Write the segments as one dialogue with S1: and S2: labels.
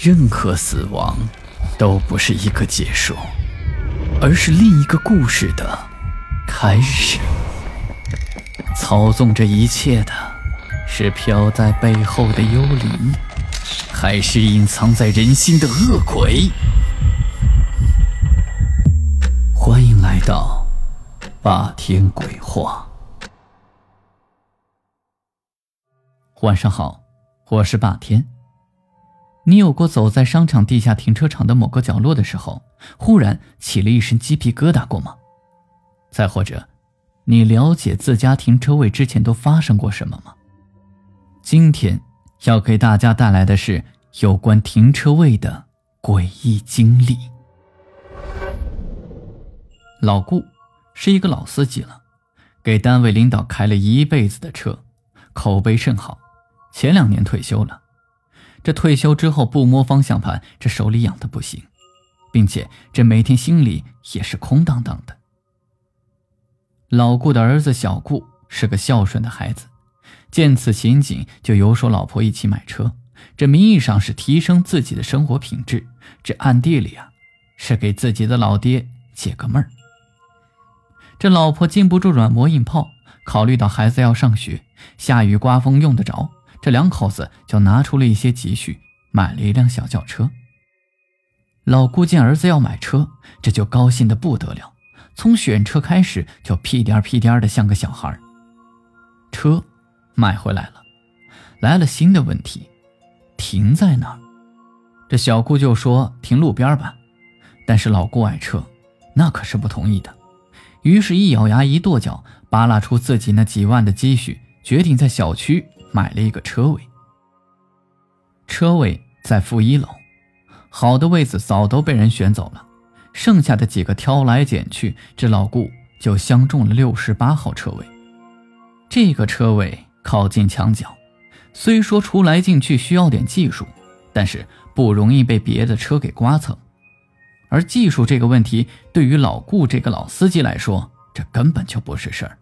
S1: 任何死亡都不是一个结束，而是另一个故事的开始。操纵这一切的是飘在背后的幽灵，还是隐藏在人心的恶鬼？欢迎来到霸天鬼话。晚上好，我是霸天。你有过走在商场地下停车场的某个角落的时候，忽然起了一身鸡皮疙瘩过吗？再或者，你了解自家停车位之前都发生过什么吗？今天要给大家带来的是有关停车位的诡异经历。老顾是一个老司机了，给单位领导开了一辈子的车，口碑甚好。前两年退休了，这退休之后不摸方向盘，这手里痒的不行，并且这每天心里也是空荡荡的。老顾的儿子小顾是个孝顺的孩子，见此情景就游说老婆一起买车。这名义上是提升自己的生活品质，这暗地里啊是给自己的老爹解个闷儿。这老婆禁不住软磨硬泡，考虑到孩子要上学，下雨刮风用得着。这两口子就拿出了一些积蓄，买了一辆小轿车。老顾见儿子要买车，这就高兴的不得了，从选车开始就屁颠屁颠的像个小孩。车买回来了，来了新的问题，停在哪儿？这小顾就说停路边吧，但是老顾爱车，那可是不同意的。于是，一咬牙，一跺脚，扒拉出自己那几万的积蓄，决定在小区。买了一个车位，车位在负一楼，好的位子早都被人选走了，剩下的几个挑来拣去，这老顾就相中了六十八号车位。这个车位靠近墙角，虽说出来进去需要点技术，但是不容易被别的车给刮蹭。而技术这个问题，对于老顾这个老司机来说，这根本就不是事儿。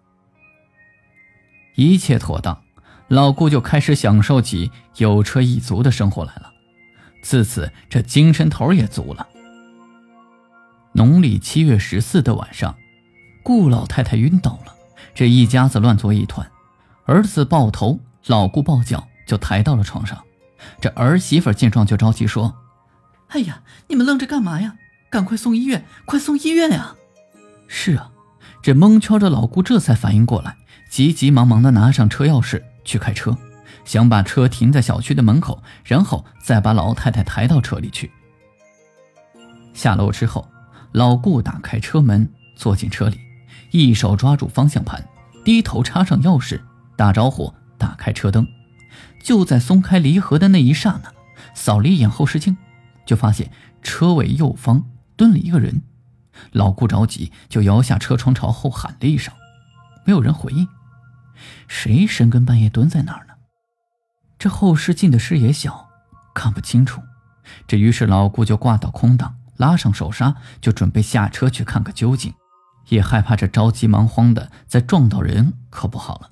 S1: 一切妥当。老顾就开始享受起有车一族的生活来了，自此这精神头也足了。农历七月十四的晚上，顾老太太晕倒了，这一家子乱作一团，儿子抱头，老顾抱脚，就抬到了床上。这儿媳妇见状就着急说：“
S2: 哎呀，你们愣着干嘛呀？赶快送医院，快送医院呀！”
S1: 是啊，这蒙圈的老顾这才反应过来，急急忙忙的拿上车钥匙。去开车，想把车停在小区的门口，然后再把老太太抬到车里去。下楼之后，老顾打开车门，坐进车里，一手抓住方向盘，低头插上钥匙，打着火，打开车灯。就在松开离合的那一刹那，扫了一眼后视镜，就发现车尾右方蹲了一个人。老顾着急，就摇下车窗朝后喊了一声，没有人回应。谁深更半夜蹲在那儿呢？这后视镜的视野小，看不清楚。这于是老顾就挂到空档，拉上手刹，就准备下车去看个究竟，也害怕这着急忙慌的再撞到人可不好了。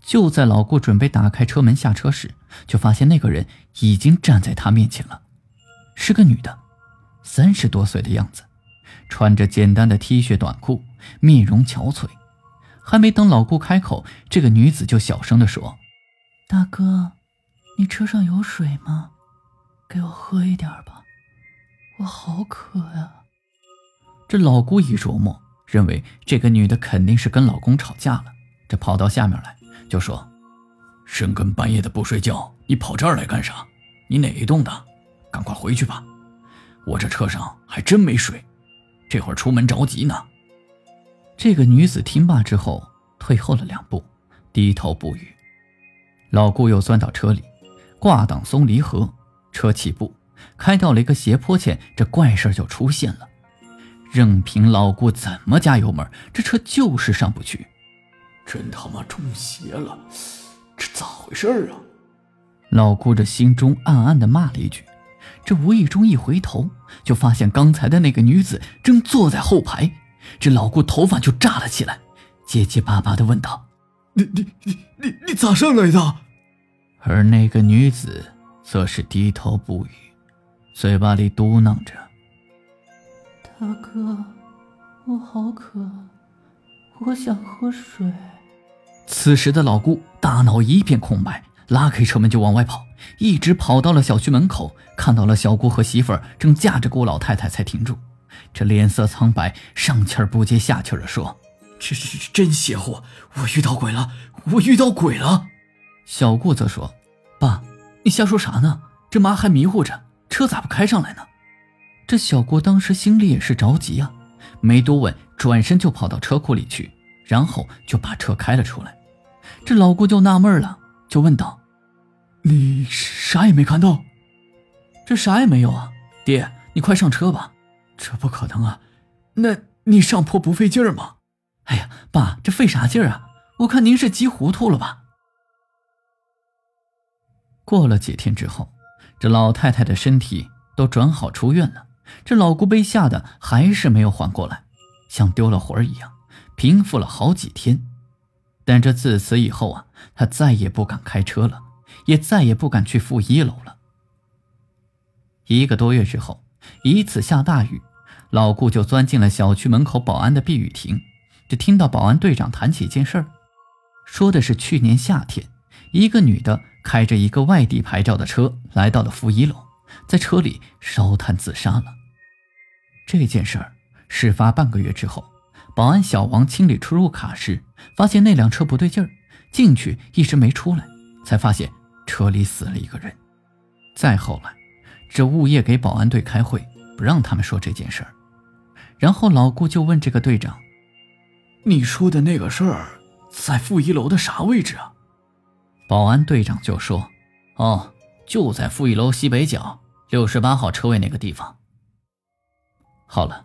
S1: 就在老顾准备打开车门下车时，就发现那个人已经站在他面前了，是个女的，三十多岁的样子，穿着简单的 T 恤短裤，面容憔悴。还没等老顾开口，这个女子就小声地说：“
S2: 大哥，你车上有水吗？给我喝一点吧，我好渴呀。”
S1: 这老顾一琢磨，认为这个女的肯定是跟老公吵架了，这跑到下面来就说：“深更半夜的不睡觉，你跑这儿来干啥？你哪一栋的？赶快回去吧，我这车上还真没水，这会儿出门着急呢。”这个女子听罢之后，退后了两步，低头不语。老顾又钻到车里，挂挡松离合，车起步，开到了一个斜坡前，这怪事就出现了。任凭老顾怎么加油门，这车就是上不去。
S3: 真他妈中邪了！这咋回事啊？
S1: 老顾这心中暗暗的骂了一句，这无意中一回头，就发现刚才的那个女子正坐在后排。这老顾头发就炸了起来，结结巴巴的问道：“
S3: 你你你你你咋上来的？”
S1: 而那个女子则是低头不语，嘴巴里嘟囔着：“
S2: 大哥，我好渴，我想喝水。”
S1: 此时的老顾大脑一片空白，拉开车门就往外跑，一直跑到了小区门口，看到了小姑和媳妇儿正架着顾老太太才停住。这脸色苍白，上气儿不接下气儿的说：“
S3: 这这真邪乎！我遇到鬼了！我遇到鬼了！”
S1: 小顾则说：“爸，你瞎说啥呢？这妈还迷糊着，车咋不开上来呢？”这小顾当时心里也是着急啊，没多问，转身就跑到车库里去，然后就把车开了出来。这老顾就纳闷了，就问道：“
S3: 你啥也没看到？”“
S1: 这啥也没有啊，爹，你快上车吧。”
S3: 这不可能啊！那你上坡不费劲儿吗？
S1: 哎呀，爸，这费啥劲儿啊？我看您是急糊涂了吧。过了几天之后，这老太太的身体都转好出院了，这老姑被吓得还是没有缓过来，像丢了魂儿一样，平复了好几天。但这自此以后啊，她再也不敢开车了，也再也不敢去负一楼了。一个多月之后。一次下大雨，老顾就钻进了小区门口保安的避雨亭，就听到保安队长谈起一件事儿，说的是去年夏天，一个女的开着一个外地牌照的车来到了负一楼，在车里烧炭自杀了。这件事儿事发半个月之后，保安小王清理出入卡时，发现那辆车不对劲儿，进去一直没出来，才发现车里死了一个人。再后来。这物业给保安队开会，不让他们说这件事儿。然后老顾就问这个队长：“
S3: 你说的那个事儿，在负一楼的啥位置啊？”
S1: 保安队长就说：“哦，就在负一楼西北角六十八号车位那个地方。”好了，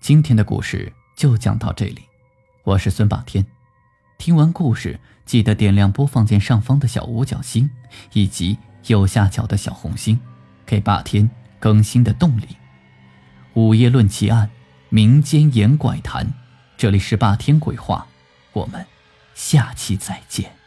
S1: 今天的故事就讲到这里。我是孙霸天，听完故事记得点亮播放键上方的小五角星，以及右下角的小红心。给霸天更新的动力。午夜论奇案，民间言怪谈，这里是霸天鬼话，我们下期再见。